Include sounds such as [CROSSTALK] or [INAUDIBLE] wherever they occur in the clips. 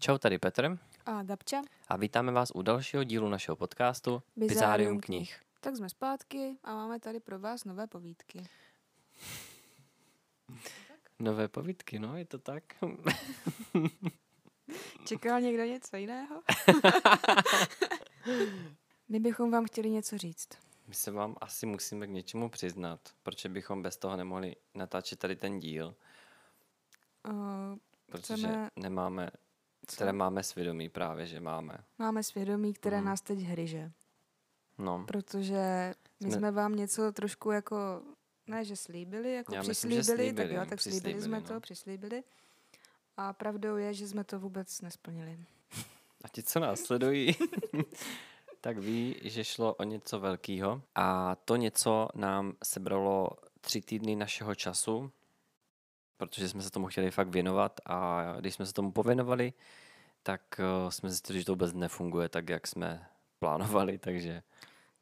Čau, tady Petr A Gabča. a vítáme vás u dalšího dílu našeho podcastu Bizárium knih. Tak jsme zpátky a máme tady pro vás nové povídky. Nové povídky, no, je to tak. [LAUGHS] Čekal někdo něco jiného? [LAUGHS] My bychom vám chtěli něco říct. My se vám asi musíme k něčemu přiznat, protože bychom bez toho nemohli natáčet tady ten díl, Uh, protože Chceme- nemáme, co? které máme svědomí právě, že máme. Máme svědomí, které Mhm. nás teď hryže. No, Protože my Jsme- jsme, vám něco trošku jako, ne že slíbili, jako Já myslím, přislíbili, tak slíbili, jo, tak slíbili jsme no. to, přislíbili. A pravdou je, že jsme to vůbec nesplnili. a ti, co nás sledují, [LAUGHS] tak ví, že šlo o něco velkého a to něco nám sebralo tři týdny našeho času, protože jsme se tomu chtěli fakt věnovat a když jsme se tomu pověnovali, tak eh, jsme zjistili, že to vůbec nefunguje tak, jak jsme plánovali, [LAUGHS] takže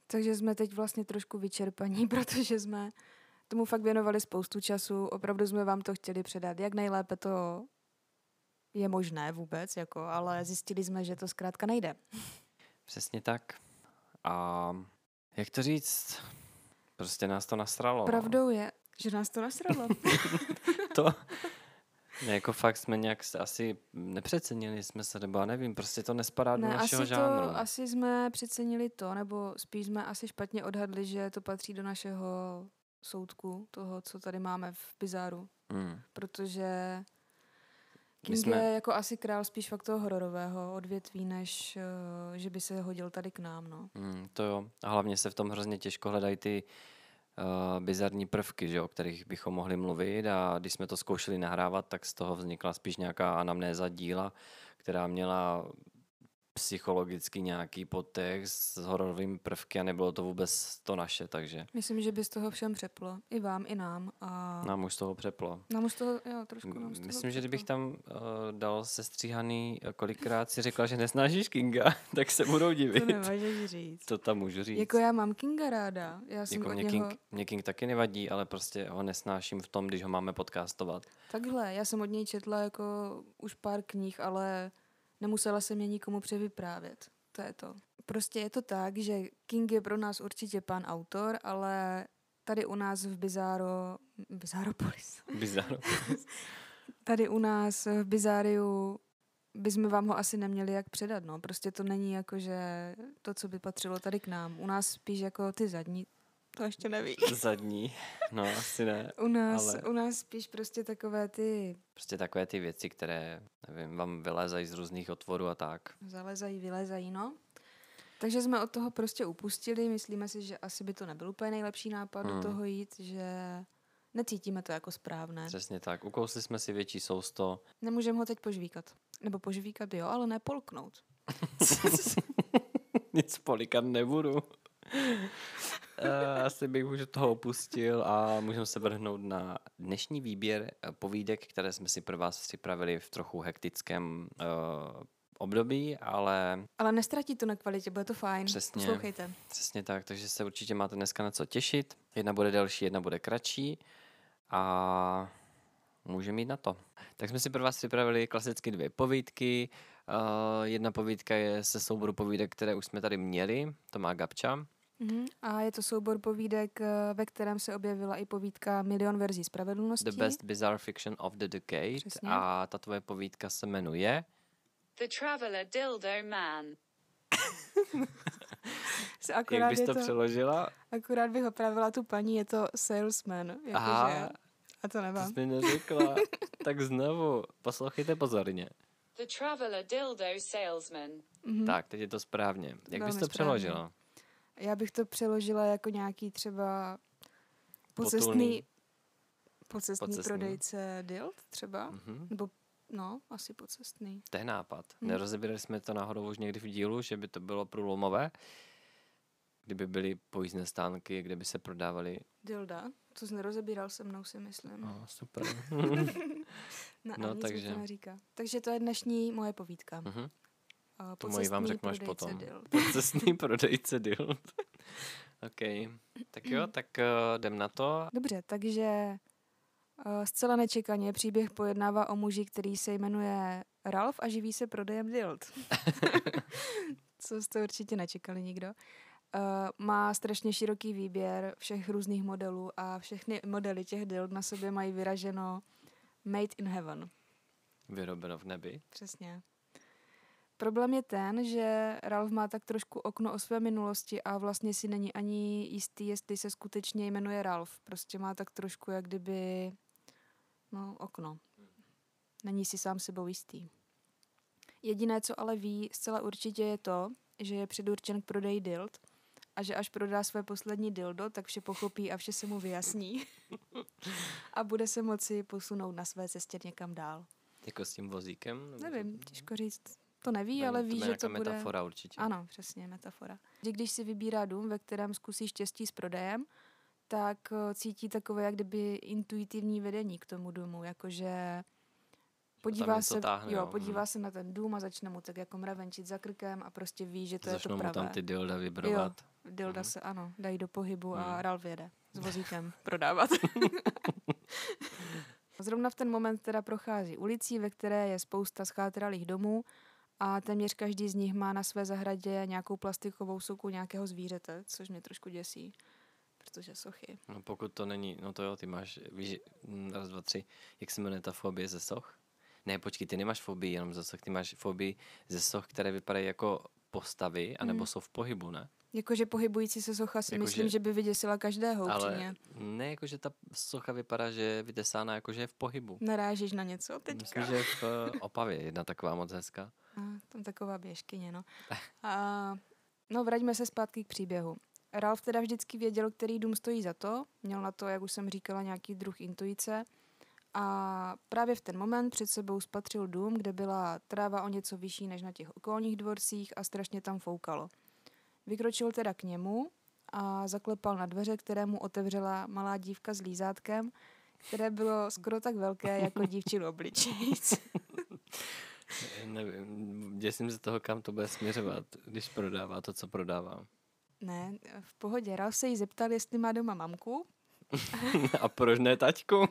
Takže jsme teď vlastně trošku vyčerpaní, [LAUGHS] protože jsme tomu fakt věnovali spoustu času. Opravdu jsme vám to chtěli předat, jak nejlépe to je možné vůbec, jako, ale zjistili jsme, že to zkrátka nejde. přesně tak. A jak to říct, prostě nás to nasralo. no. Pravdou je, že nás to nasralo. [LAUGHS] To, ne, jako fakt jsme nějak se asi nepřecenili jsme se, nebo já nevím, prostě to nespadá do ne, asi, našeho to, žánru. asi jsme přecenili to, nebo spíš jsme asi špatně odhadli, že to patří do našeho soudku, toho, co tady máme v Bizáru. Hmm. Protože King jsme- je jako asi král spíš fakt toho hororového odvětví, než uh, že by se hodil tady k nám, no. Mm, to jo. A hlavně se v tom hrozně těžko hledají ty uh, bizarní prvky, že, o kterých bychom mohli mluvit. A když jsme to zkoušeli nahrávat, tak z toho vznikla spíš nějaká anamnéza díla, která měla psychologicky nějaký podtext s hororovými prvky a nebylo to vůbec to naše, takže Myslím, že by z toho všem přeplo. I vám, i nám. A nám už z toho přeplo. nám už z toho, jo, trošku nám z toho Myslím, že kdybych přeplo. tam uh, dal sestříhaný, eh, kolikrát si řekla, že nesnášíš Kinga, [LAUGHS] tak se budou divit. To nemáš říct. To tam můžu říct. Jako já mám Kinga ráda. Já jsem Jako od mě, něho, King, mě King taky nevadí, ale prostě ho nesnáším v tom, když ho máme podcastovat. takhle, já jsem od něj četla jako už pár knih, ale nemusela jsem je nikomu převyprávět. To je to. Prostě je to tak, že King je pro nás určitě pan autor, ale tady u nás v Bizáro, Bizáropolis, Bizarro. [LAUGHS] tady u nás v Bizáriu bychom vám ho asi neměli jak předat, no. Prostě to není jako, že to, co by patřilo tady k nám. U nás spíš jako ty zadní, to ještě neví. Zadní. No, asi ne. U nás, Ale- u nás spíš prostě takové ty Prostě takové ty věci, které, nevím, vám vylézají z různých otvorů a tak. zalezají, vylezají, no. Takže jsme od toho prostě upustili, myslíme si, že asi by to nebyl úplně nejlepší nápad Hmm. do toho jít, že necítíme to jako správné. Přesně tak. Ukousli jsme si větší sousto. Nemůžeme ho teď požvíkat. Nebo požvíkat jo, ale ne polknout. [LAUGHS] Nic polikat nebudu. Eh, Asi bych už toho opustil a můžeme se vrhnout na dnešní výběr eh, povídek, které jsme si pro vás připravili v trochu hektickém uh, období, ale Ale nestratí to na kvalitě, bude to fajn. Přesně. Poslouchejte. Přesně tak, takže se určitě máte dneska na co těšit. Jedna bude delší, jedna bude kratší a můžeme jít na to. Tak jsme si pro vás připravili klasicky dvě povídky. Uh, jedna povídka je se souboru povídek, které už jsme tady měli, to má Gabča. Mhm. A je to soubor povídek, eh, ve kterém se objevila i povídka Milion verzí spravedlnosti. The Best Bizarre Fiction of the Decade. Přesně. A ta tvoje povídka se jmenuje The Traveller Dildo Man. [LAUGHS] Se Jak bys to to, přeložila? akorát bych opravila tu paní, je to salesman. Aha. Jakože, a to To nemám. jsi mi neřekla. [LAUGHS] tak znovu, poslouchejte pozorně. The Traveller Dildo Salesman. Mhm. Tak, teď je to správně. Jak bys Velmi to správně. přeložila? Já bych to přeložila jako nějaký třeba pocestný, pocestný, Pocestný. prodejce dild třeba. Mhm. Nebo no, asi pocestný. To je nápad. Hmm. Nerozebírali jsme to náhodou už někdy v dílu, že by to bylo průlomové, kdyby byly pojízdné stánky, kde by se prodávaly. Dilda, to jsi nerozebíral se mnou, si myslím. Oh, super. [LAUGHS] [LAUGHS] No, no, nic takže... to neříká. Takže to je dnešní moje povídka. Mhm. A To moji vám řeknu až potom. [LAUGHS] [LAUGHS] Pocestný prodejce dild. [LAUGHS] OK. Tak jo, [CLEARS THROAT] tak uh, jdem na to. Dobře, takže uh, zcela nečekaně příběh pojednává o muži, který se jmenuje Ralf a živí se prodejem dild. Co jste určitě nečekali nikdo. Uh, má strašně široký výběr všech různých modelů a všechny modely těch dild na sobě mají vyraženo Made in Heaven. Vyrobeno v nebi. Přesně. Problém je ten, že Ralph má tak trošku okno o své minulosti a vlastně si není ani jistý, jestli se skutečně jmenuje Ralph. Prostě má tak trošku jak kdyby no, okno. Není si sám sebou jistý. Jediné, co ale ví zcela určitě je to, že je předurčen k prodeji dild a že až prodá své poslední dildo, tak vše pochopí a vše se mu vyjasní [LAUGHS] a bude se moci posunout na své cestě někam dál. Jako s tím vozíkem? Nevím, těžko říct. To neví, Není- ale ví, je že nějaká to bude... metafora určitě. Ano, přesně, metafora. Že když si vybírá dům, ve kterém zkusí štěstí s prodejem, tak eh, cítí takové jak kdyby intuitivní vedení k tomu domu, jakože podívá se, táhne, jo, jo, podívá hm. se na ten dům a začne mu tak jako mravenčit za krkem a prostě ví, že to Začnou je to mu pravé. tam ty dilda vibrovat. Dilda Mhm. se, ano, dají do pohybu a Mhm. Ralf jede s [LAUGHS] vozíkem prodávat. [LAUGHS] Zrovna v ten moment teda prochází ulicí, ve které je spousta schátralých domů a téměř každý z nich má na své zahradě nějakou plastikovou souku nějakého zvířete, což mě trošku děsí, protože sochy. No pokud to není, no to jo, ty máš, víš, mm, raz, dva, tři, jak se jmenuje ta fobie ze soch? Ne, počkej, ty nemáš fobii jenom ze soch, ty máš fobii ze soch, které vypadají jako postavy, anebo Mhm. jsou v pohybu, ne? Jakože pohybující se socha si Jako, myslím, že- že by vyděsila každého upřímně. Ale ne, jakože ta socha vypadá, že je vytesána, jakože je v pohybu. Narážíš na něco teďka? Myslím, že v eh, Opavě jedna taková moc hezká. A, tam taková běžkyně, no. [LAUGHS] A, no, vraťme se zpátky k příběhu. Ralf teda vždycky věděl, který dům stojí za to, měl na to, jak už jsem říkala, nějaký druh intuice a právě v ten moment před sebou spatřil dům, kde byla tráva o něco vyšší než na těch okolních dvorcích a strašně tam foukalo. Vykročil teda k němu a zaklepal na dveře, které mu otevřela malá dívka s lízátkem, které bylo skoro tak velké jako [LAUGHS] dívčí obličejc. Nevím, děsím se toho, kam to bude směřovat, když prodává to, co prodává. Ne, v pohodě. Ralf se jí zeptal, jestli má doma mamku. [LAUGHS] A proč ne taťku?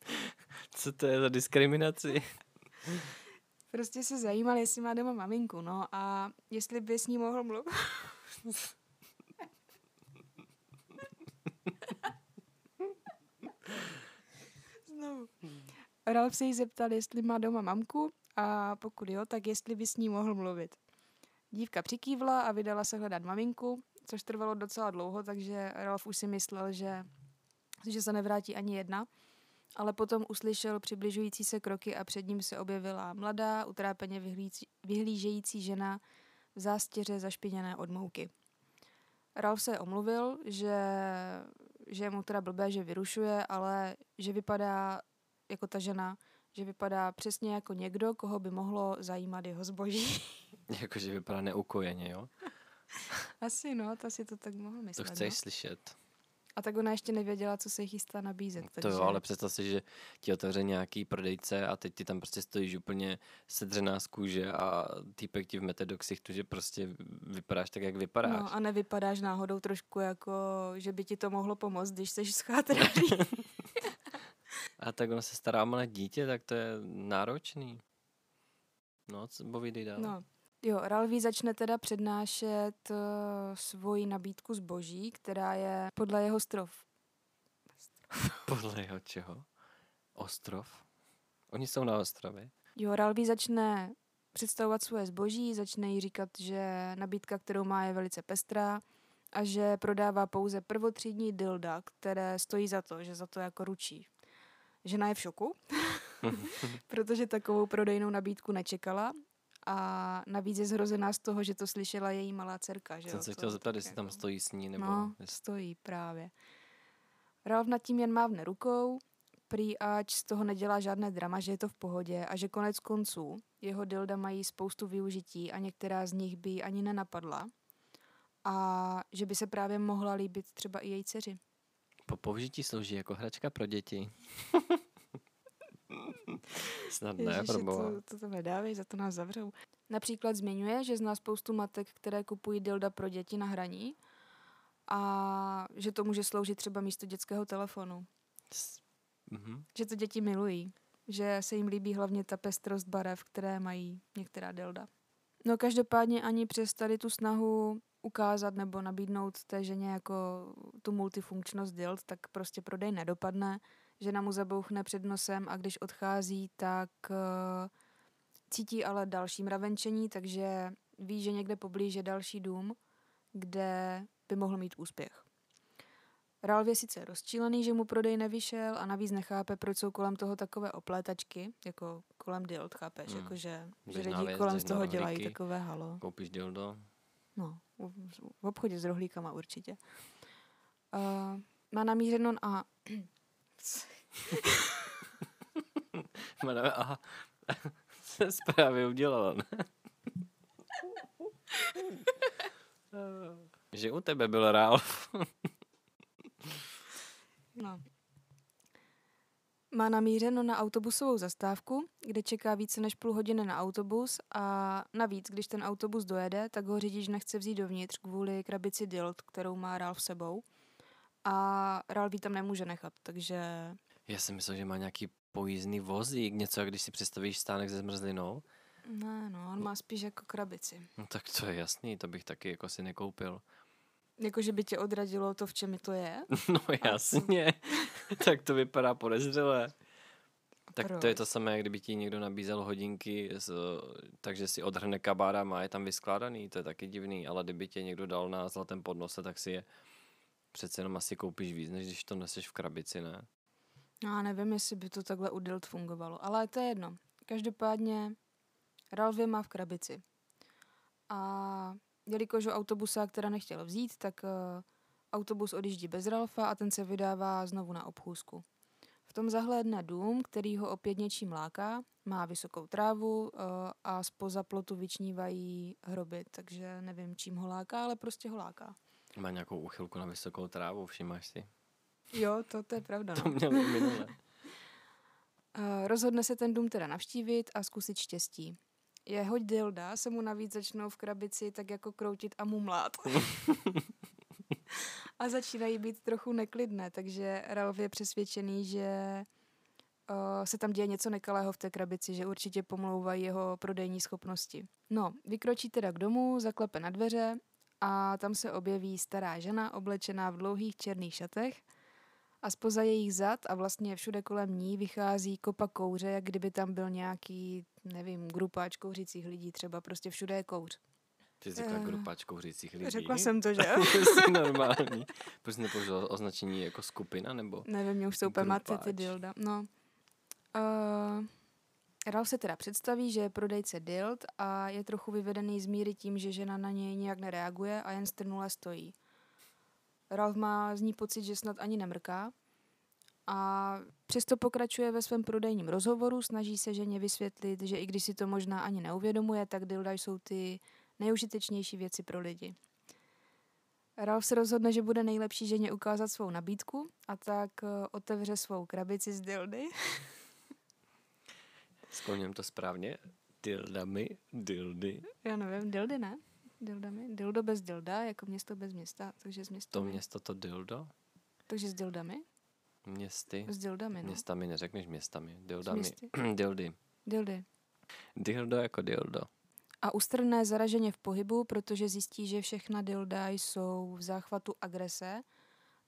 [LAUGHS] co to je za diskriminaci? Prostě se zajímal, jestli má doma maminku, no a jestli by s ní mohl mluvit. [LAUGHS] Znovu. Ralf se jí zeptal, jestli má doma mamku a pokud jo, tak jestli by s ní mohl mluvit. Dívka přikývla a vydala se hledat maminku, což trvalo docela dlouho, takže Ralf už si myslel, že, že se nevrátí ani jedna. Ale potom uslyšel přibližující se kroky a před ním se objevila mladá, utrápeně vyhlížející žena v zástěře zašpiněné od mouky. Ralf se omluvil, že, že je mu teda blbé, že vyrušuje, ale že vypadá jako ta žena, že vypadá přesně jako někdo, koho by mohlo zajímat jeho zboží. [LAUGHS] Jakože vypadá neukojeně, jo? [LAUGHS] Asi no, ta si to tak mohl To myslet. chceš no. slyšet. A tak ona ještě nevěděla, co se jí chystá nabízet. To takže... jo, ale představ si, že ti otevře nějaký prodejce a teď ty tam prostě stojíš úplně sedřená z kůže a týpek ti vmete do ksichtu, že prostě vypadáš tak, jak vypadáš. No a nevypadáš náhodou trošku jako, že by ti to mohlo pomoct, když jsi schátralý. [LAUGHS] A tak on se stará o malé dítě, tak to je náročný. No, co povídej dál. no. Jo, Ralví začne teda přednášet uh, svoji nabídku zboží, která je podle jeho strov. Podle jeho čeho? Ostrov? Oni jsou na ostrově. Jo, Ralví začne představovat svoje zboží, začne jí říkat, že nabídka, kterou má, je velice pestrá a že prodává pouze prvotřídní dilda, které stojí za to, že za to jako ručí. Žena je v šoku, [LAUGHS] protože takovou prodejnou nabídku nečekala a navíc je zhrozená z toho, že to slyšela její malá dcerka. Že Jsem jo, se to chtěl zeptat, jestli tam jako- stojí s ní, nebo... No, stojí právě. Ralf nad tím jen mávne rukou, prý ať z toho nedělá žádné drama, že je to v pohodě a že konec konců jeho dilda mají spoustu využití a některá z nich by ani nenapadla a že by se právě mohla líbit třeba i její dceři. Po použití slouží jako hračka pro děti. [LAUGHS] Snad ne, Ježiši, to, to tam nedávej, za to nás zavřou. Například zmiňuje, že zná spoustu matek, které kupují dilda pro děti na hraní a že to může sloužit třeba místo dětského telefonu. Mhm. Že to děti milují. že se jim líbí hlavně ta pestrost barev, které mají některá dilda. No každopádně ani přes tady tu snahu ukázat nebo nabídnout té ženě jako tu multifunkčnost dild, tak prostě prodej nedopadne. Žena mu zabouchne před nosem a když odchází, tak uh, cítí ale další mravenčení, takže ví, že někde poblíž je další dům, kde by mohl mít úspěch. Ralf je sice rozčílený, že mu prodej nevyšel a navíc nechápe, proč jsou kolem toho takové oplétačky, jako kolem dild, chápeš? Hmm. Jako, že, lidi věc, kolem z toho dělají takové halo. Koupíš dildo? No, v, obchodě s rohlíkama určitě. Uh, má namířeno a... [LAUGHS] Madame, aha, [LAUGHS] se právě udělala, ne? [LAUGHS] že u tebe byl Ralf. No. Má namířeno na autobusovou zastávku, kde čeká více než půl hodiny na autobus a navíc, když ten autobus dojede, tak ho řidič nechce vzít dovnitř kvůli krabici Dilt, kterou má Ralf sebou. A Ralf ji tam nemůže nechat, takže Já jsem myslel, že má nějaký pojízdný vozík, něco, když si představíš stánek se zmrzlinou. ne, no, on má spíš jako krabici. No tak to je jasný, to bych taky jako si nekoupil. Jako, že by tě odradilo to, v čem to je. [LAUGHS] No jasně, [LAUGHS] tak to vypadá podezřelé. Tak to je Proč? to samé, kdyby ti někdo nabízel hodinky, z, takže si odhrne kabát a má je tam vyskládaný, to je taky divný, ale kdyby tě někdo dal na zlatém podnose, tak si je přece jenom asi koupíš víc, než když to neseš v krabici, ne? No, Já nevím, jestli by to takhle u Dilt fungovalo, ale to je jedno. Každopádně Ralf je má v krabici. A jelikož ho autobusa, která nechtěl vzít, tak uh, autobus odjíždí bez Ralfa a ten se vydává znovu na obchůzku. V tom zahlédne dům, který ho opět něčím láká, má vysokou trávu uh, a spoza plotu vyčnívají hroby, takže nevím, čím ho láká, ale prostě ho láká. Má nějakou úchylku na vysokou trávu, všimáš si? Jo, to, to je pravda. [LAUGHS] To měl i minule. Uh, rozhodne se ten dům teda navštívit a zkusit štěstí. Jeho dilda se mu navíc začnou v krabici tak jako kroutit a mumlát. [LAUGHS] a začínají být trochu neklidné, takže Ralf je přesvědčený, že uh, se tam děje něco nekalého v té krabici, že určitě pomlouvají jeho prodejní schopnosti. No, vykročí teda k domu, zaklepe na dveře a tam se objeví stará žena oblečená v dlouhých černých šatech a spoza jejich zad a vlastně všude kolem ní vychází kopa kouře, jak kdyby tam byl nějaký, nevím, grupáč kouřících lidí, třeba prostě všude je kouř. Ty jsi řekla Eh, grupáč kouřících lidí. Řekla jsem to, že? [LAUGHS] Jsi normální. Proč jsi nepoužila označení jako skupina, nebo? nevím, mě už se úplně máte ty dilda. No. Uh, Ralf se teda představí, že je prodejce dild a je trochu vyvedený z míry tím, že žena na něj nějak nereaguje a jen strnule stojí. Ralf má z ní pocit, že snad ani nemrká a přesto pokračuje ve svém prodejním rozhovoru, snaží se ženě vysvětlit, že i když si to možná ani neuvědomuje, tak dilda jsou ty nejužitečnější věci pro lidi. Ralf se rozhodne, že bude nejlepší ženě ukázat svou nabídku a tak eh, otevře svou krabici z dildy. Skloním to správně. Dildami, dildy. Já nevím, dildy ne? Dildami? Dildo bez dilda, jako město bez města, takže s To městami. město to dildo? Takže s dildami? Městy. S dildami, no. Městami neřekneš městami. Dildami. [CLEARS THROAT] Dildy. Dildy. Dildo jako dildo. A ustrné zaraženě v pohybu, protože zjistí, že všechna dilda jsou v záchvatu agrese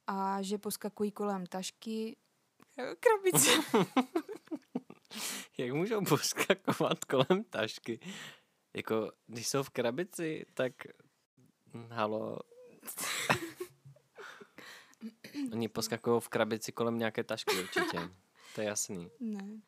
a že poskakují kolem tašky, krabice. [LAUGHS] Jak můžou poskakovat kolem tašky? Jako, když jsou v krabici, tak hm, halo. [LAUGHS] Oni poskakují v krabici kolem nějaké tašky určitě. To je jasný. Ne.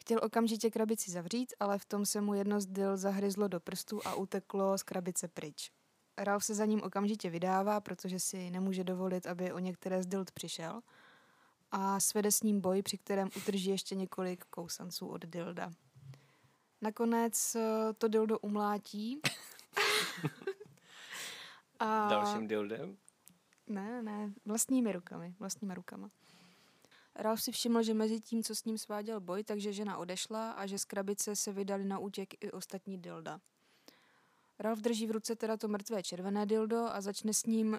Chtěl okamžitě krabici zavřít, ale v tom se mu jedno z dil zahryzlo do prstu a uteklo z krabice pryč. Ralf se za ním okamžitě vydává, protože si nemůže dovolit, aby o některé z dild přišel a svede s ním boj, při kterém utrží ještě několik kousanců od dilda. Nakonec eh, to dildo umlátí. [LAUGHS] a... Dalším dildem? Ne, ne, vlastními rukami, vlastníma rukama. Ralf si všiml, že mezi tím, co s ním sváděl boj, takže žena odešla a že z krabice se vydali na útěk i ostatní dilda. Ralf drží v ruce teda to mrtvé červené dildo a začne s ním uh,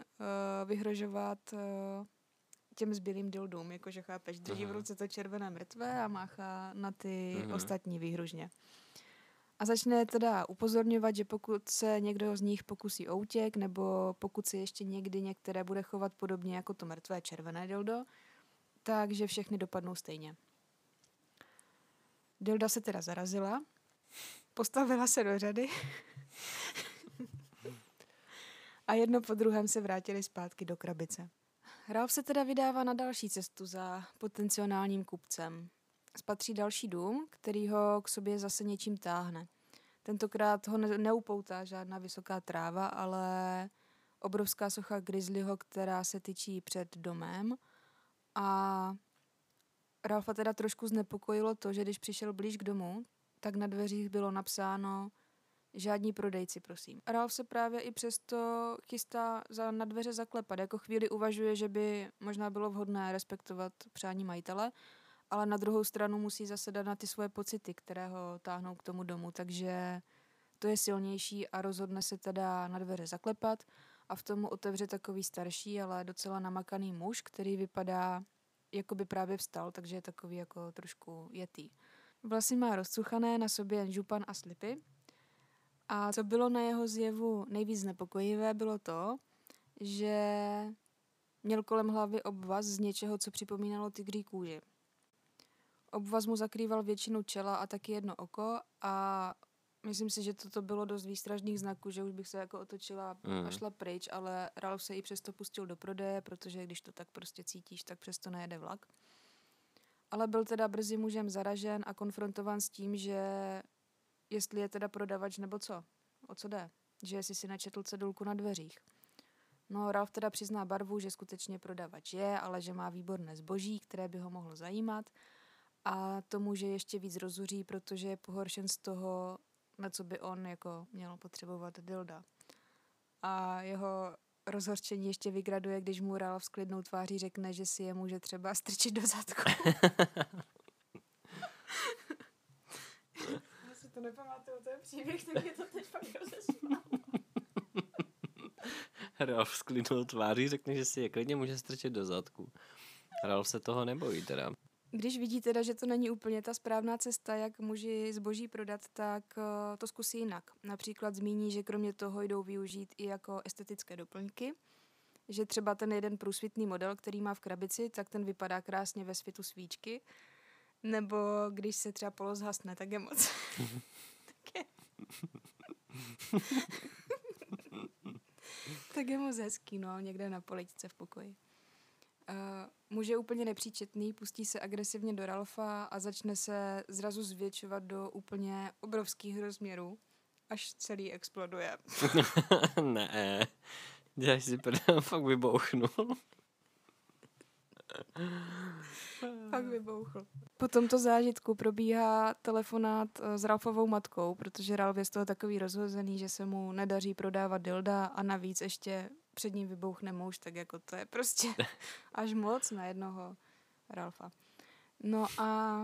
vyhrožovat uh, těm zbylým dildům, jakože chápeš, drží v Mhm. ruce to červené mrtvé a máchá na ty Mhm. ostatní výhružně. A začne teda upozorňovat, že pokud se někdo z nich pokusí o útěk, nebo pokud se ještě někdy některé bude chovat podobně jako to mrtvé červené dildo, takže všechny dopadnou stejně. Dilda se teda zarazila, postavila se do řady [LAUGHS] a jedno po druhém se vrátili zpátky do krabice. Ralph se teda vydává na další cestu za potenciálním kupcem. Spatří další dům, který ho k sobě zase něčím táhne. Tentokrát ho ne- neupoutá žádná vysoká tráva, ale obrovská socha Grizzlyho, která se tyčí před domem. A Ralfa teda trošku znepokojilo to, že když přišel blíž k domu, tak na dveřích bylo napsáno žádní prodejci, prosím. Ralf se právě i přesto chystá za, na dveře zaklepat. Jako chvíli uvažuje, že by možná bylo vhodné respektovat přání majitele, ale na druhou stranu musí zase dát na ty svoje pocity, které ho táhnou k tomu domu, takže to je silnější a rozhodne se teda na dveře zaklepat a v tomu otevře takový starší, ale docela namakaný muž, který vypadá, jako by právě vstal, takže je takový jako trošku jetý. Vlasy má rozcuchané, na sobě jen župan a slipy. A co bylo na jeho zjevu nejvíc znepokojivé, bylo to, že měl kolem hlavy obvaz z něčeho, co připomínalo tygří kůži. Obvaz mu zakrýval většinu čela a taky jedno oko a myslím si, že toto bylo dost výstražných znaků, že už bych se jako otočila Mm. a šla pryč, ale Ralph se i přesto pustil do prodeje, protože když to tak prostě cítíš, tak přesto nejede vlak. Ale byl teda brzy mužem zaražen a konfrontován s tím, že jestli je teda prodavač nebo co, o co jde, že jestli si načetl cedulku na dveřích. No, Ralph teda přizná barvu, že skutečně prodavač je, ale že má výborné zboží, které by ho mohlo zajímat a to může ještě víc rozuří, protože je pohoršen z toho, na co by on jako měl potřebovat dilda. A jeho rozhorčení ještě vygraduje, když mu Ralph s klidnou tváří řekne, že si je může třeba strčit do zadku. [LAUGHS] Já si to nepamatuju, to je příběh, tak mě to teď fakt. [LAUGHS] Ralf sklidnul tváří, řekne, že si je klidně může strčit do zadku. Ralf se toho nebojí teda. Když vidí teda, že to není úplně ta správná cesta, jak muži zboží prodat, tak eh, to zkusí jinak. Například zmíní, že kromě toho jdou využít i jako estetické doplňky, že třeba ten jeden průsvitný model, který má v krabici, tak ten vypadá krásně ve světu svíčky, nebo když se třeba polo zhasne, tak je moc. tak, je... [LAUGHS] tak je moc hezký, no, někde na poličce v pokoji. Uh, muž je úplně nepříčetný, pustí se agresivně do Ralfa a začne se zrazu zvětšovat do úplně obrovských rozměrů, až celý exploduje. [LAUGHS] ne, děláš si prdel, [LAUGHS] fakt vybouchnul. Pak vybouchl. Po tomto zážitku probíhá telefonát eh, s Ralfovou matkou, protože Ralf je z toho takový rozhozený, že se mu nedaří prodávat dilda a navíc ještě před ním vybouchne muž, tak jako to je prostě [LAUGHS] až moc na jednoho Ralfa. No a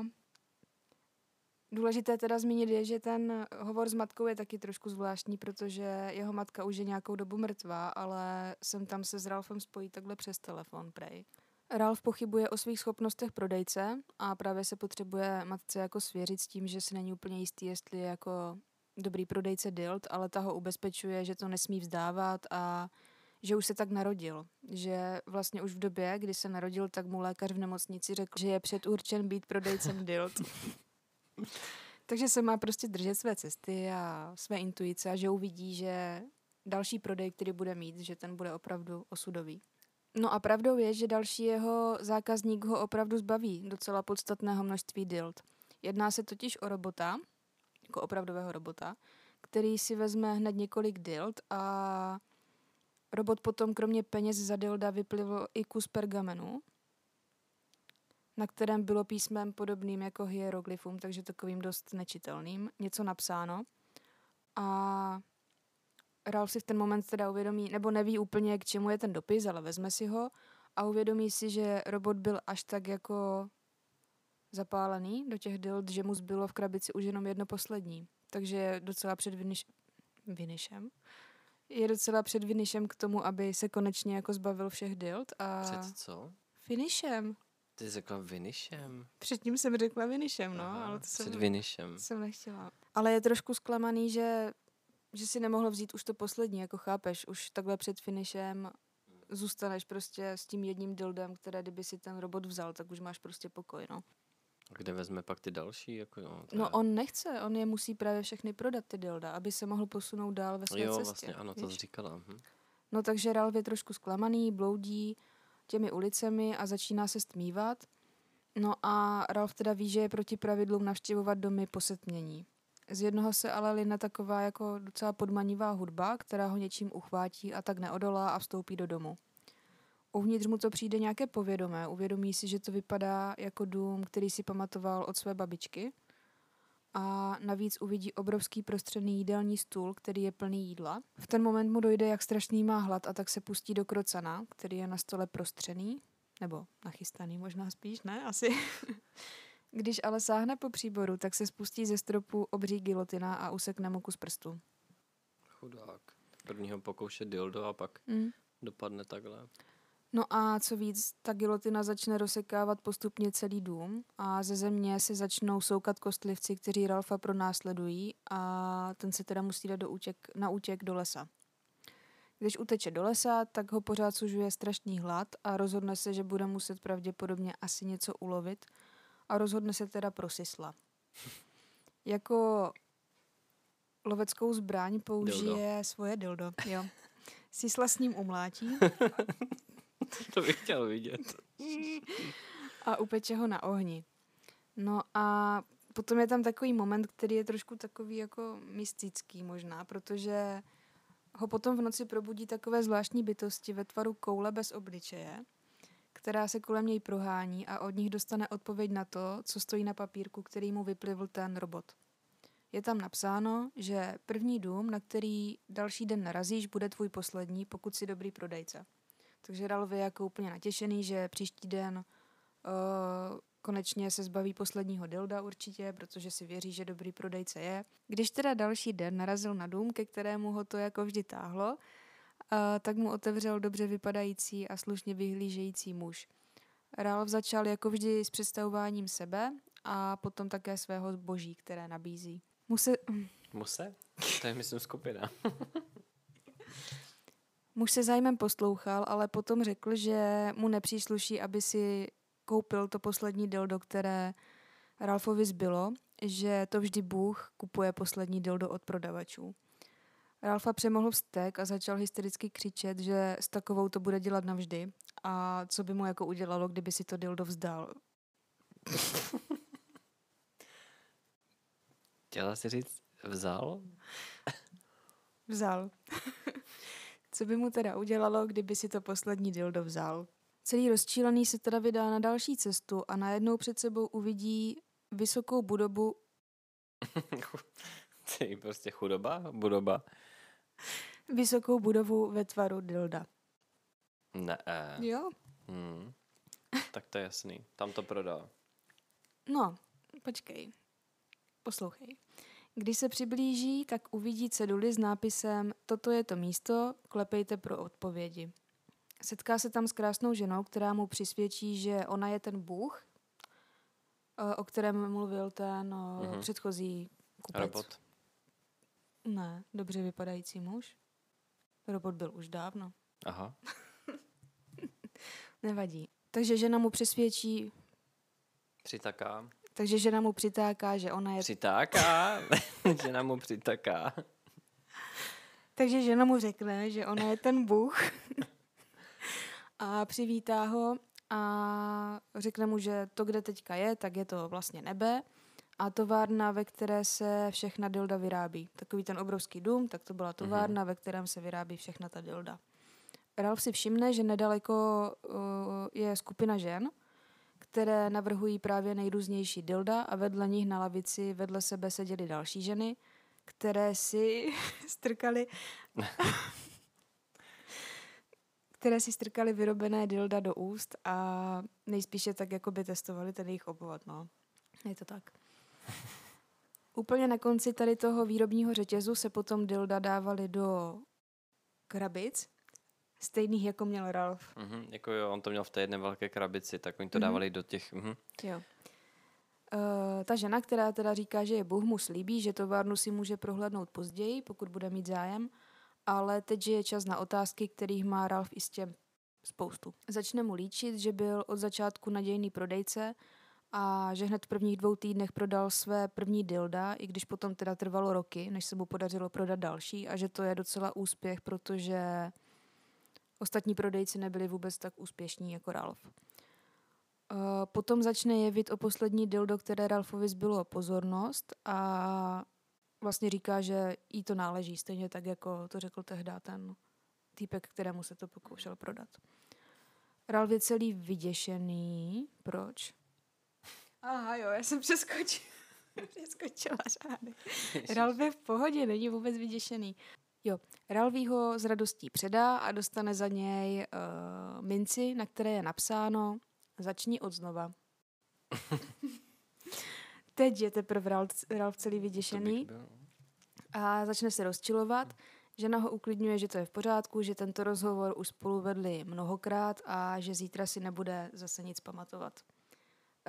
důležité teda zmínit je, že ten hovor s matkou je taky trošku zvláštní, protože jeho matka už je nějakou dobu mrtvá, ale sem tam se s Ralfem spojí takhle přes telefon, prej. Ralf pochybuje o svých schopnostech prodejce a právě se potřebuje matce jako svěřit s tím, že si není úplně jistý, jestli je jako dobrý prodejce Dild, ale ta ho ubezpečuje, že to nesmí vzdávat a že už se tak narodil. Že vlastně už v době, kdy se narodil, tak mu lékař v nemocnici řekl, že je předurčen být prodejcem Dild. [LAUGHS] Takže se má prostě držet své cesty a své intuice a že uvidí, že další prodej, který bude mít, že ten bude opravdu osudový. No a pravdou je, že další jeho zákazník ho opravdu zbaví docela podstatného množství dild. Jedná se totiž o robota, jako opravdového robota, který si vezme hned několik dild a robot potom kromě peněz za dilda vyplivl i kus pergamenu, na kterém bylo písmem podobným jako hieroglyfům, takže takovým dost nečitelným, něco napsáno. A Ralph si v ten moment teda uvědomí, nebo neví úplně, k čemu je ten dopis, ale vezme si ho a uvědomí si, že robot byl až tak jako zapálený do těch dild, že mu zbylo v krabici už jenom jedno poslední. Takže je docela před vinišem. Je docela před vinišem k tomu, aby se konečně jako zbavil všech dild a Před co? Finishem. Ty jsi řekla Vinišem? Předtím jsem řekla Finishem, no, Aha, ale to jsem, Před Vinišem. to jsem nechtěla. Ale je trošku zklamaný, že, že si nemohl vzít už to poslední, jako chápeš, už takhle před Finishem zůstaneš prostě s tím jedním dildem, které kdyby si ten robot vzal, tak už máš prostě pokoj, no. Kde vezme pak ty další? Jako, no, to No on nechce, on je musí právě všechny prodat ty dilda, aby se mohl posunout dál ve své Jo, cestě. vlastně ano, to víš? jsi říkala. Hm. No takže Ralf je trošku zklamaný, bloudí těmi ulicemi a začíná se stmívat. No a Ralf teda ví, že je proti pravidlům navštěvovat domy po setmění. Z jednoho se ale line taková jako docela podmanivá hudba, která ho něčím uchvátí a tak neodolá a vstoupí do domu. Uvnitř mu to přijde nějaké povědomé, uvědomí si, že to vypadá jako dům, který si pamatoval od své babičky a navíc uvidí obrovský prostřený jídelní stůl, který je plný jídla. V ten moment mu dojde, jak strašný má hlad a tak se pustí do krocana, který je na stole prostřený, nebo nachystaný možná spíš, ne? Asi. [LAUGHS] Když ale sáhne po příboru, tak se spustí ze stropu obří gilotina a usekne mu kus prstu. Chudák. Prvního pokouše dildo a pak Mm. dopadne takhle. No a co víc, ta gilotina začne rozsekávat postupně celý dům a ze země se začnou soukat kostlivci, kteří Ralfa pronásledují a ten se teda musí dát do útěk, na útěk do lesa. Když uteče do lesa, tak ho pořád sužuje strašný hlad a rozhodne se, že bude muset pravděpodobně asi něco ulovit a rozhodne se teda pro sisla. Jako loveckou zbraň použije svoje dildo, jo. Sisla s ním umlátí [LAUGHS] [LAUGHS] to bych chtěl vidět. a upeče ho na ohni. No a potom je tam takový moment, který je trošku takový jako mystický možná, protože ho potom v noci probudí takové zvláštní bytosti ve tvaru koule bez obličeje, která se kolem něj prohání a od nich dostane odpověď na to, co stojí na papírku, který mu vyplivl ten robot. Je tam napsáno, že první dům, na který další den narazíš, bude tvůj poslední, pokud si dobrý prodejce. Takže Ralf je jako úplně natěšený, že příští den uh, konečně se zbaví posledního dilda určitě, protože si věří, že dobrý prodejce je. Když teda další den narazil na dům, ke kterému ho to jako vždy táhlo, uh, tak mu otevřel dobře vypadající a slušně vyhlížející muž. Ralf začal jako vždy s představováním sebe a potom také svého zboží, které nabízí. Muse, Muse? To je myslím skupina. [LAUGHS] Muž se zájmem poslouchal, ale potom řekl, že mu nepřísluší, aby si koupil to poslední dildo, které Ralfovi zbylo, že to vždy Bůh kupuje poslední dildo od prodavačů. Ralfa přemohl vztek a začal hystericky křičet, že s takovou to bude dělat navždy a co by mu jako udělalo, kdyby si to dildo vzdal. Chtěla si říct vzal? Vzal. Co by mu teda udělalo, kdyby si to poslední dildo vzal? Celý rozčílený se teda vydá na další cestu a najednou před sebou uvidí vysokou budobu, [LAUGHS] Ty prostě chudoba? Budoba? vysokou budovu ve tvaru dilda. Ne. Jo? Hmm. Tak to je jasný. Tam to prodá. No, počkej. Poslouchej. Když se přiblíží, tak uvidí ceduly s nápisem Toto je to místo, klepejte pro odpovědi. Setká se tam s krásnou ženou, která mu přisvědčí, že ona je ten bůh, eh, o kterém mluvil ten Mhm. mm-hmm. předchozí kupec. Robot. Ne, dobře vypadající muž. Robot byl už dávno. Aha. [LAUGHS] Nevadí. Takže žena mu přesvědčí, Přitaká. Takže žena mu přitáká, že ona je Přitáká. [LAUGHS] Žena mu přitaká. Takže žena mu řekne, že ona je ten Bůh [LAUGHS] a přivítá ho a řekne mu, že to, kde teďka je, tak je to vlastně nebe a továrna, ve které se všechna dilda vyrábí. Takový ten obrovský dům, tak to byla továrna, ve kterém se vyrábí všechna ta dilda. Ralf si všimne, že nedaleko uh, je skupina žen, které navrhují právě nejrůznější dilda a vedle nich na lavici vedle sebe seděly další ženy, které si [LAUGHS] strkali které si strkali vyrobené dilda do úst a nejspíše tak jako by testovali ten jejich obvod, no. Je to tak. Úplně na konci tady toho výrobního řetězu se potom dilda dávali do krabic Stejných, jako měl Ralph. Mhm, jako jo, on to měl v té jedné velké krabici, tak oni to Mhm. dávali do těch... Mhm. Jo. Uh, ta žena, která teda říká, že je Bůh, mu slíbí, že továrnu si může prohlédnout později, pokud bude mít zájem, ale teď je čas na otázky, kterých má Ralph jistě spoustu. Začne mu líčit, že byl od začátku nadějný prodejce a že hned v prvních dvou týdnech prodal své první dilda, i když potom teda trvalo roky, než se mu podařilo prodat další a že to je docela úspěch, protože ostatní prodejci nebyli vůbec tak úspěšní jako Ralph. Uh, potom začne jevit o poslední dildo, které Ralfovi zbylo pozornost a vlastně říká, že jí to náleží, stejně tak, jako to řekl tehdy ten týpek, kterému se to pokoušel prodat. Ralf je celý vyděšený. Proč? Aha, jo, já jsem přeskočila. [LAUGHS] přeskočila řády. Ralf je v pohodě, není vůbec vyděšený. Jo, Ralf ho s radostí předá a dostane za něj uh, minci, na které je napsáno Začni od znova. [LAUGHS] Teď je teprve Ralf, Ralf celý vyděšený a začne se rozčilovat. Žena ho uklidňuje, že to je v pořádku, že tento rozhovor už spolu vedli mnohokrát a že zítra si nebude zase nic pamatovat.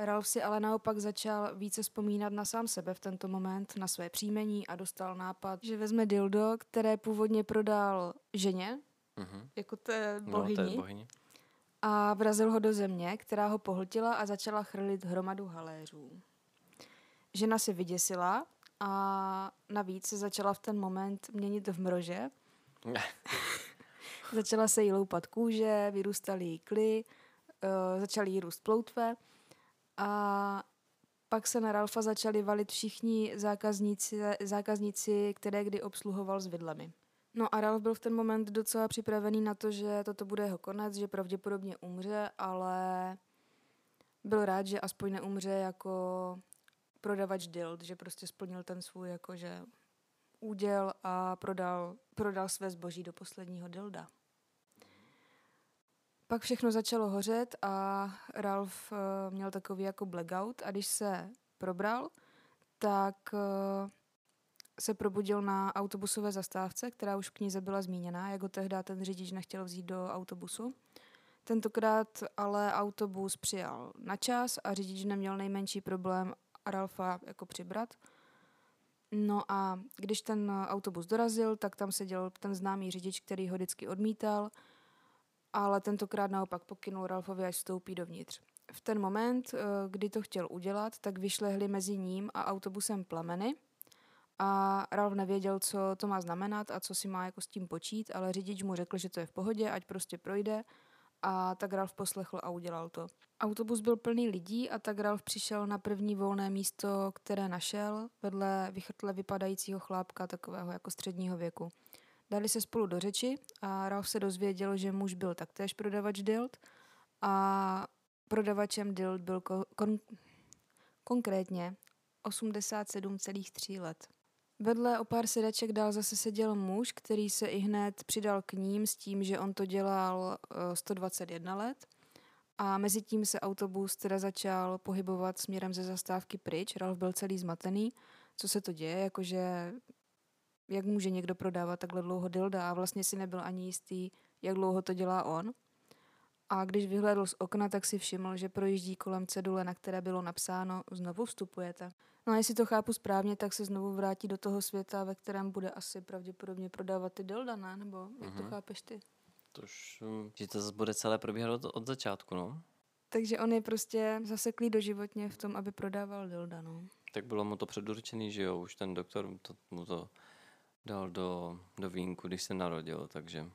Ralf si ale naopak začal více vzpomínat na sám sebe v tento moment, na své příjmení a dostal nápad, že vezme dildo, které původně prodal ženě, Mhm. jako té No, to je bohyni, bohyni. a vrazil ho do země, která ho pohltila a začala chrlit hromadu haléřů. Žena se vyděsila a navíc se začala v ten moment měnit v mrože. [LAUGHS] Začala se jí loupat kůže, vyrůstaly jí kly, uh, začaly jí růst ploutve a pak se na Ralfa začali valit všichni zákazníci, zákazníci, které kdy obsluhoval s vidlemi. No a Ralf byl v ten moment docela připravený na to, že toto bude jeho konec, že pravděpodobně umře, ale byl rád, že aspoň neumře jako prodavač dild, že prostě splnil ten svůj jakože úděl a prodal, prodal své zboží do posledního dilda. Pak všechno začalo hořet a Ralf uh, měl takový jako blackout a když se probral, tak uh, se probudil na autobusové zastávce, která už v knize byla zmíněna, jak ho tehdy ten řidič nechtěl vzít do autobusu. Tentokrát ale autobus přijal na čas a řidič neměl nejmenší problém Ralfa jako přibrat. No a když ten autobus dorazil, tak tam seděl ten známý řidič, který ho vždycky odmítal, ale tentokrát naopak pokynul Ralfovi, až vstoupí dovnitř. V ten moment, eh, kdy to chtěl udělat, tak vyšlehli mezi ním a autobusem plameny a Ralf nevěděl, co to má znamenat a co si má jako s tím počít, ale řidič mu řekl, že to je v pohodě, ať prostě projde a tak Ralf poslechl a udělal to. Autobus byl plný lidí a tak Ralf přišel na první volné místo, které našel, vedle vychrtle vypadajícího chlápka takového jako středního věku. Dali se spolu do řeči a Ralf se dozvěděl, že muž byl taktéž prodavač dild a prodavačem dild byl ko- kon- konkrétně 87,3 let. Vedle o pár sedaček dál zase seděl muž, který se i hned přidal k ním s tím, že on to dělal eh, 121 let. A mezi tím se autobus teda začal pohybovat směrem ze zastávky pryč. Ralf byl celý zmatený. Co se to děje? Jakože jak může někdo prodávat takhle dlouho dilda a vlastně si nebyl ani jistý, jak dlouho to dělá on. A když vyhlédl z okna, tak si všiml, že projíždí kolem cedule, na které bylo napsáno znovu vstupujete. No a jestli to chápu správně, tak se znovu vrátí do toho světa, ve kterém bude asi pravděpodobně prodávat ty dilda, ne? Nebo jak to Mhm. chápeš ty? To už, hm, že to zase bude celé probíhat od, od začátku, no. Takže on je prostě zaseklý doživotně v tom, aby prodával dilda, no. Tak bylo mu to předurčený, že jo, už ten doktor to, mu to dal do, do vínku, když se narodil, takže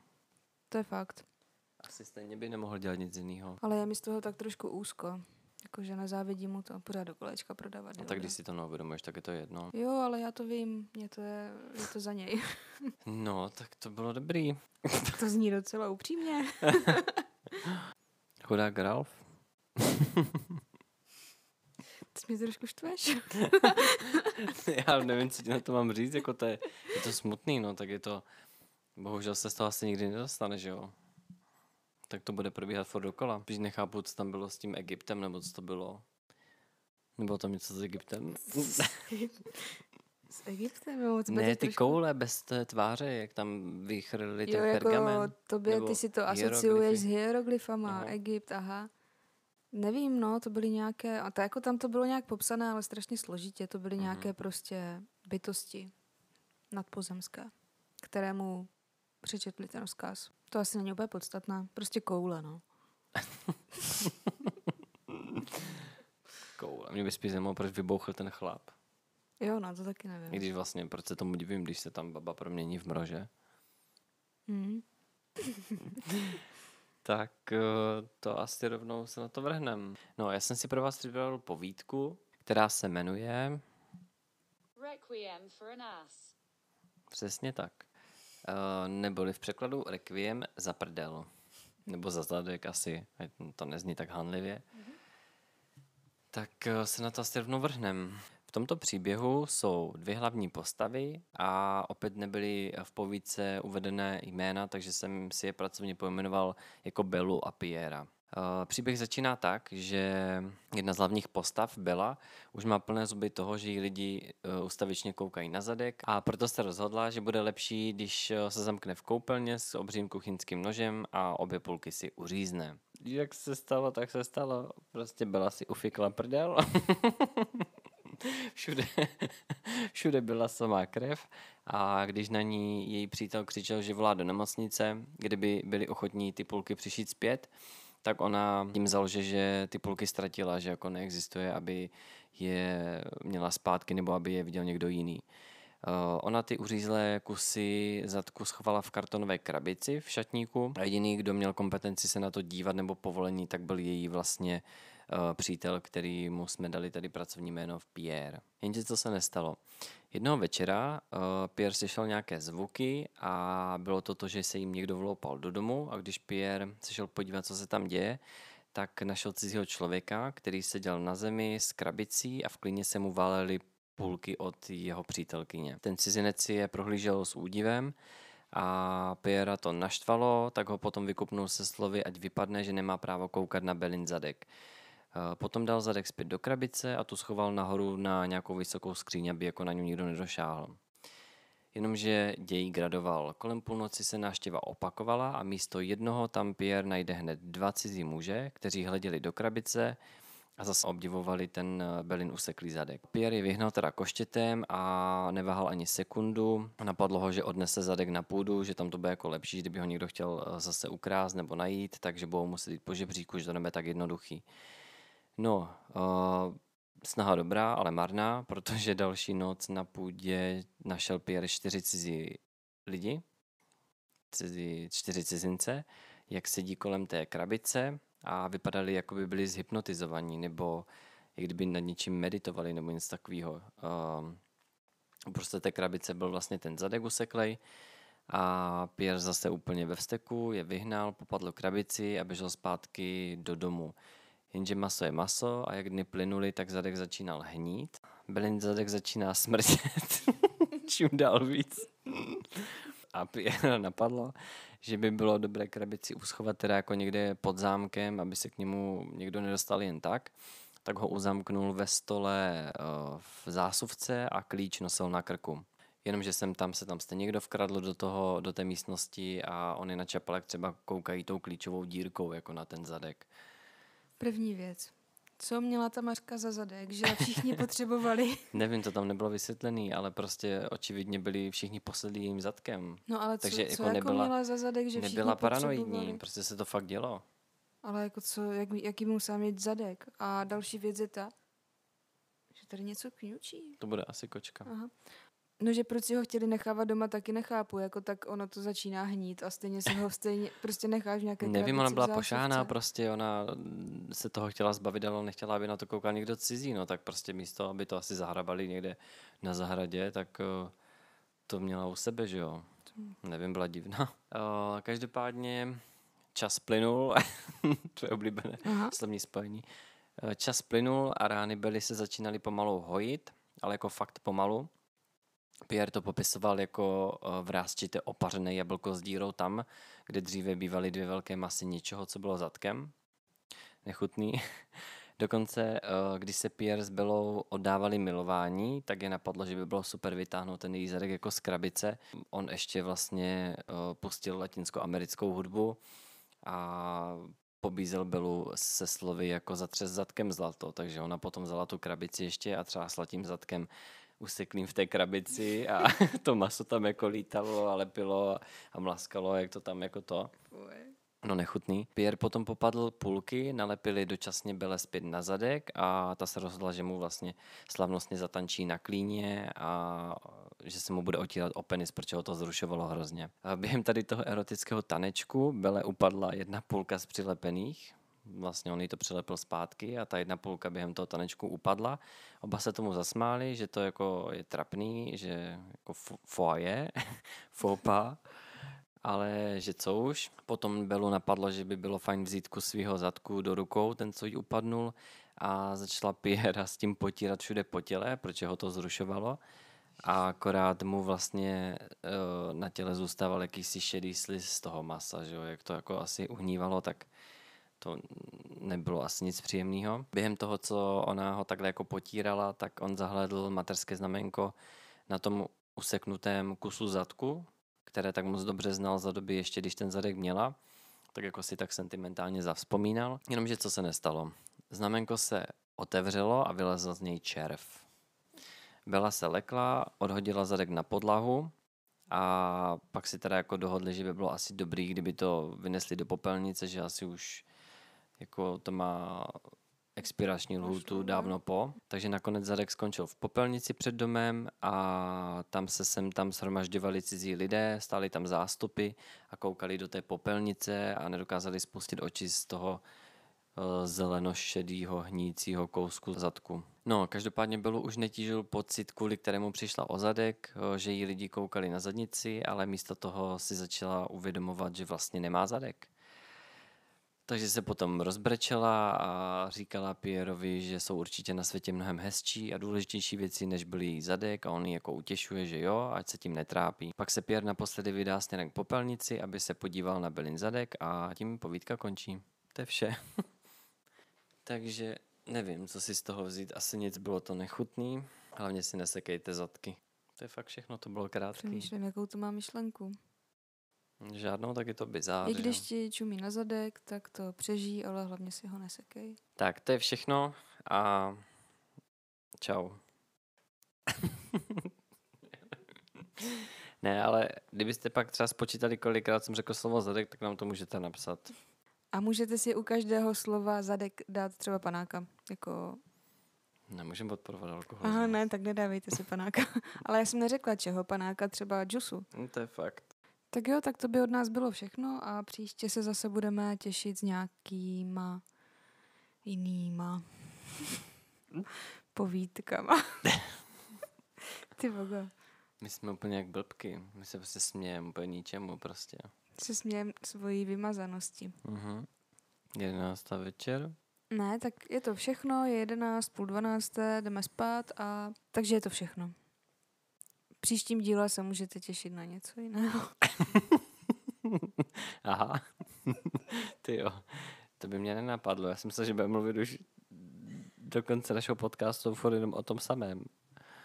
To je fakt. asi stejně by nemohl dělat nic jiného. Ale je mi z toho tak trošku úzko. Jakože nezávidím mu to pořád do kolečka prodávat A dilda. tak když si to neuvědomuješ, tak je to jedno. Jo, ale já to vím, mě to je, je to za něj. [LAUGHS] No, tak to bylo dobrý. [LAUGHS] to zní docela upřímně. [LAUGHS] Chudák Ralf. Ty mě trošku štveš. [LAUGHS] Já nevím, co ti na to mám říct, jako to je, je to smutný, no, tak je to, bohužel se z toho asi nikdy nedostane, že jo. Tak to bude probíhat furt dokola. Když nechápu, co tam bylo s tím Egyptem, nebo co to bylo. Nebylo tam něco s Egyptem? S Egyptem, jo, to Ne, ty trošku- koule bez té tváře, jak tam vychrlili ten Jo, jako pergamen. tobě, nebo ty si to asociuješ s hieroglyfama, aha. Egypt, aha. Nevím, no, to byly nějaké, a to jako tam to bylo nějak popsané, ale strašně složitě, to byly Mhm. nějaké prostě bytosti nadpozemské, kterému přečetli ten rozkaz. To asi není úplně podstatné, prostě koule, no. [LAUGHS] Koule. Mě by spíš zajímalo, proč vybouchl ten chlap. Jo, no, to taky I nevím. když vlastně, proč se tomu divím, když se tam baba promění v mrože. Hmm. [LAUGHS] Tak eh, to asi rovnou se na to vrhnem. No, já jsem si pro vás připravil povídku, která se jmenuje Requiem for an Ass. přesně tak. Uh, neboli v překladu Requiem za prdel. Nebo za zadek asi, to nezní tak hanlivě. Tak eh, se na to asi rovnou vrhnem. V tomto příběhu jsou dvě hlavní postavy a opět nebyly v povídce uvedené jména, takže jsem si je pracovně pojmenoval jako Belu a Piera. Eh, Příběh začíná tak, že jedna z hlavních postav, Bela, už má plné zuby toho, že jí lidi eh, ustavičně koukají na zadek a proto se rozhodla, že bude lepší, když eh, se zamkne v koupelně s obřím kuchyňským nožem a obě půlky si uřízne. Jak se stalo, tak se stalo. Prostě Bela si ufikla prdel. [LAUGHS] [LAUGHS] všude, všude byla samá krev a když na ní její přítel křičel, že volá do nemocnice, kdyby byli ochotní ty půlky přišít zpět, tak ona tím zalže, že ty půlky ztratila, že jako neexistuje, aby je měla zpátky nebo aby je viděl někdo jiný. Uh, ona ty uřízlé kusy zadku schovala v kartonové krabici v šatníku jediný, kdo měl kompetenci se na to dívat nebo povolení, tak byl její vlastně přítel, který mu jsme dali tady pracovní jméno v Pierre. Jenže co se nestalo. Jednoho večera uh, Pierre slyšel nějaké zvuky a bylo to to, že se jim někdo vloupal do domu a když Pierre se šel podívat, co se tam děje, tak našel cizího člověka, který seděl na zemi s krabicí a v klíně se mu válely půlky od jeho přítelkyně. Ten cizinec si je prohlížel s údivem a Piera to naštvalo, tak ho potom vykupnul se slovy, ať vypadne, že nemá právo koukat na Belin zadek. Eh, Potom dal zadek zpět do krabice a tu schoval nahoru na nějakou vysokou skříň, aby jako na ní nikdo nedošáhl. Jenomže děj gradoval. Kolem půlnoci se návštěva opakovala a místo jednoho tam Pierre najde hned dva cizí muže, kteří hleděli do krabice a zase obdivovali ten eh, Belin useklý zadek. Pierre je vyhnal teda koštětem a neváhal ani sekundu. Napadlo ho, že odnese zadek na půdu, že tam to bude jako lepší, kdyby ho někdo chtěl eh, zase ukrást nebo najít, takže budou muset jít po žebříku, že to nebude tak jednoduchý. No, uh, snaha dobrá, ale marná, protože další noc na půdě našel Pierre čtyři cizí lidi, cizí, čtyři cizince, jak sedí kolem té krabice a vypadali, jako by byli zhypnotizovaní, nebo jak kdyby nad něčím meditovali, nebo něco takového. Um, prostě té krabice byl vlastně ten zadek useklej a Pierre zase úplně ve vzteku je vyhnal, popadl krabici a běžel zpátky do domu. Jenže maso je maso a jak dny plynuli, tak zadek začínal hnít. Belin zadek začíná smrdět. [LAUGHS] Čím dál víc. A Pierre [LAUGHS] napadlo, že by bylo dobré krabici uschovat teda jako někde pod zámkem, aby se k němu někdo nedostal jen tak. Tak ho uzamknul ve stole eh, v zásuvce a klíč nosil na krku. Jenomže jsem tam se tam jste někdo vkradl do, toho, do té místnosti a oni na čapalek třeba koukají tou klíčovou dírkou jako na ten zadek. První věc. Co měla ta Mařka za zadek, že všichni [LAUGHS] potřebovali. Nevím, to tam nebylo vysvětlený, ale prostě očividně byli všichni posedlí jejím zadkem. No ale co, Takže co jako jako nebyla- měla za zadek, že všichni Nebyla paranoidní, prostě se to fakt dělo. Ale jako co, jak, jaký musela mít zadek? A další věc je ta, že tady něco kňučí. To bude asi kočka. Aha. No, že proč si ho chtěli nechávat doma, taky nechápu. Jako tak ono to začíná hnít a stejně si ho stejně [LAUGHS] prostě necháš v nějaké Nevím, ona byla pošáhná, prostě ona se toho chtěla zbavit, ale nechtěla, aby na to koukal někdo cizí, no tak prostě místo, aby to asi zahrabali někde na zahradě, tak eh, to měla u sebe, že jo. Nevím, byla divná. [LAUGHS] Eh, Každopádně čas plynul, [LAUGHS] to je oblíbené Aha. slovní spojení. Eh, Čas plynul a rány Belly se začínaly pomalu hojit, ale jako fakt pomalu. Pierre to popisoval jako eh, vrázčité opařené jablko s dírou tam, kde dříve bývaly dvě velké masy něčeho, co bylo zadkem. Nechutný. [LAUGHS] Dokonce, eh, když se Pierre s Bellou oddávali milování, tak je napadlo, že by bylo super vytáhnout ten její zadek jako z krabice. On ještě vlastně eh, pustil latinsko-americkou hudbu a pobízel Belu se slovy jako zatřes zadkem zlato, takže ona potom vzala tu krabici ještě a třeba s tím zadkem useklým v té krabici a [LAUGHS] to maso tam jako lítalo a lepilo a mlaskalo, jak to tam jako to. No nechutný. Pierre potom popadl půlky, nalepili dočasně Bele zpět na zadek a ta se rozhodla, že mu vlastně slavnostně zatančí na klíně a že se mu bude otírat o penis, protože ho to zrušovalo hrozně. A během tady toho erotického tanečku Bele upadla jedna půlka z přilepených, vlastně on jí to přilepil zpátky a ta jedna půlka během toho tanečku upadla. Oba se tomu zasmáli, že to jako je trapný, že jako foaje, [LAUGHS] fopa, ale že co už. Potom Belu napadlo, že by bylo fajn vzít kus svého zadku do rukou, ten, co jí upadnul, a začala Piera s tím potírat všude po těle, protože ho to zrušovalo. A akorát mu vlastně uh, na těle zůstával jakýsi šedý sliz z toho masa, že jo? jak to jako asi uhnívalo, tak to nebylo asi nic příjemného. Během toho, co ona ho takhle jako potírala, tak on zahledl materské znamenko na tom useknutém kusu zadku, které tak moc dobře znal za doby ještě, když ten zadek měla, tak jako si tak sentimentálně zavzpomínal. Jenomže co se nestalo? Znamenko se otevřelo a vylezl z něj červ. Bela se lekla, odhodila zadek na podlahu a pak si teda jako dohodli, že by bylo asi dobrý, kdyby to vynesli do popelnice, že asi už jako to má expirační lhůtu dávno po. Takže nakonec Zadek skončil v popelnici před domem a tam se sem tam shromažďovali cizí lidé, stáli tam zástupy a koukali do té popelnice a nedokázali spustit oči z toho uh, zelenošedýho hnícího kousku zadku. No, každopádně bylo už netížil pocit, kvůli kterému přišla o zadek, uh, že jí lidi koukali na zadnici, ale místo toho si začala uvědomovat, že vlastně nemá zadek. Takže se potom rozbrečela a říkala Pierovi, že jsou určitě na světě mnohem hezčí a důležitější věci, než byl její zadek a on ji jako utěšuje, že jo, ať se tím netrápí. Pak se Pierre naposledy vydá směrem k popelnici, aby se podíval na Belin zadek a tím povídka končí. To je vše. [LAUGHS] Takže nevím, co si z toho vzít. Asi nic bylo to nechutný. Hlavně si nesekejte zadky. To je fakt všechno, to bylo krátký. Přemýšlím, jakou to má myšlenku. Žádnou, tak je to bizár. I když ti čumí na zadek, tak to přežij, ale hlavně si ho nesekej. Tak, to je všechno a čau. ne, ale kdybyste pak třeba spočítali, kolikrát jsem řekl slovo zadek, tak nám to můžete napsat. A můžete si u každého slova zadek dát třeba panáka. Jako... Nemůžeme podporovat alkohol. Aha, ne, tak nedávejte si panáka. [LAUGHS] ale já jsem neřekla čeho, panáka třeba džusu. No, to je fakt. Tak jo, tak to by od nás bylo všechno a příště se zase budeme těšit s nějakýma jinýma [LAUGHS] povídkama. [LAUGHS] Ty bogo. My jsme úplně jak blbky. My se prostě smějeme úplně ničemu prostě. Se smějem svojí vymazanosti. Mhm. 11. večer. Ne, tak je to všechno, je 11, půl 12, jdeme spát a takže je to všechno příštím díle se můžete těšit na něco jiného. [LAUGHS] Aha. [LAUGHS] Ty jo. To by mě nenapadlo. Já jsem se, že bude mluvit už do konce našeho podcastu furt jenom o tom samém.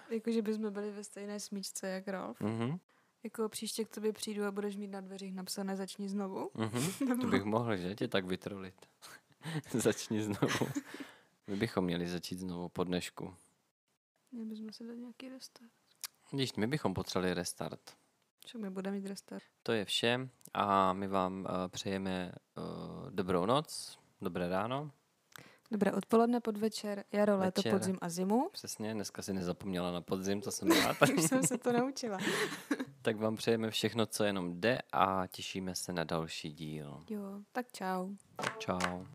Jako, že bychom byli ve stejné smíčce jak Ralf. Mm-hmm. Jako příště k tobě přijdu a budeš mít na dveřích napsané začni znovu. [LAUGHS] Mm-hmm. To bych mohl, že? Tě tak vytrolit. začni znovu. My bychom měli začít znovu po dnešku. Měli bychom se dát nějaký restart. Když my bychom potřebovali restart. Co my budeme mít restart? To je vše a my vám uh, přejeme uh, dobrou noc, dobré ráno. Dobré odpoledne, podvečer, jaro, Večer. léto, podzim a zimu. Přesně, dneska si nezapomněla na podzim, to jsem rád. [LAUGHS] Už jsem se to naučila. [LAUGHS] tak vám přejeme všechno, co jenom jde a těšíme se na další díl. Jo, tak čau. Čau.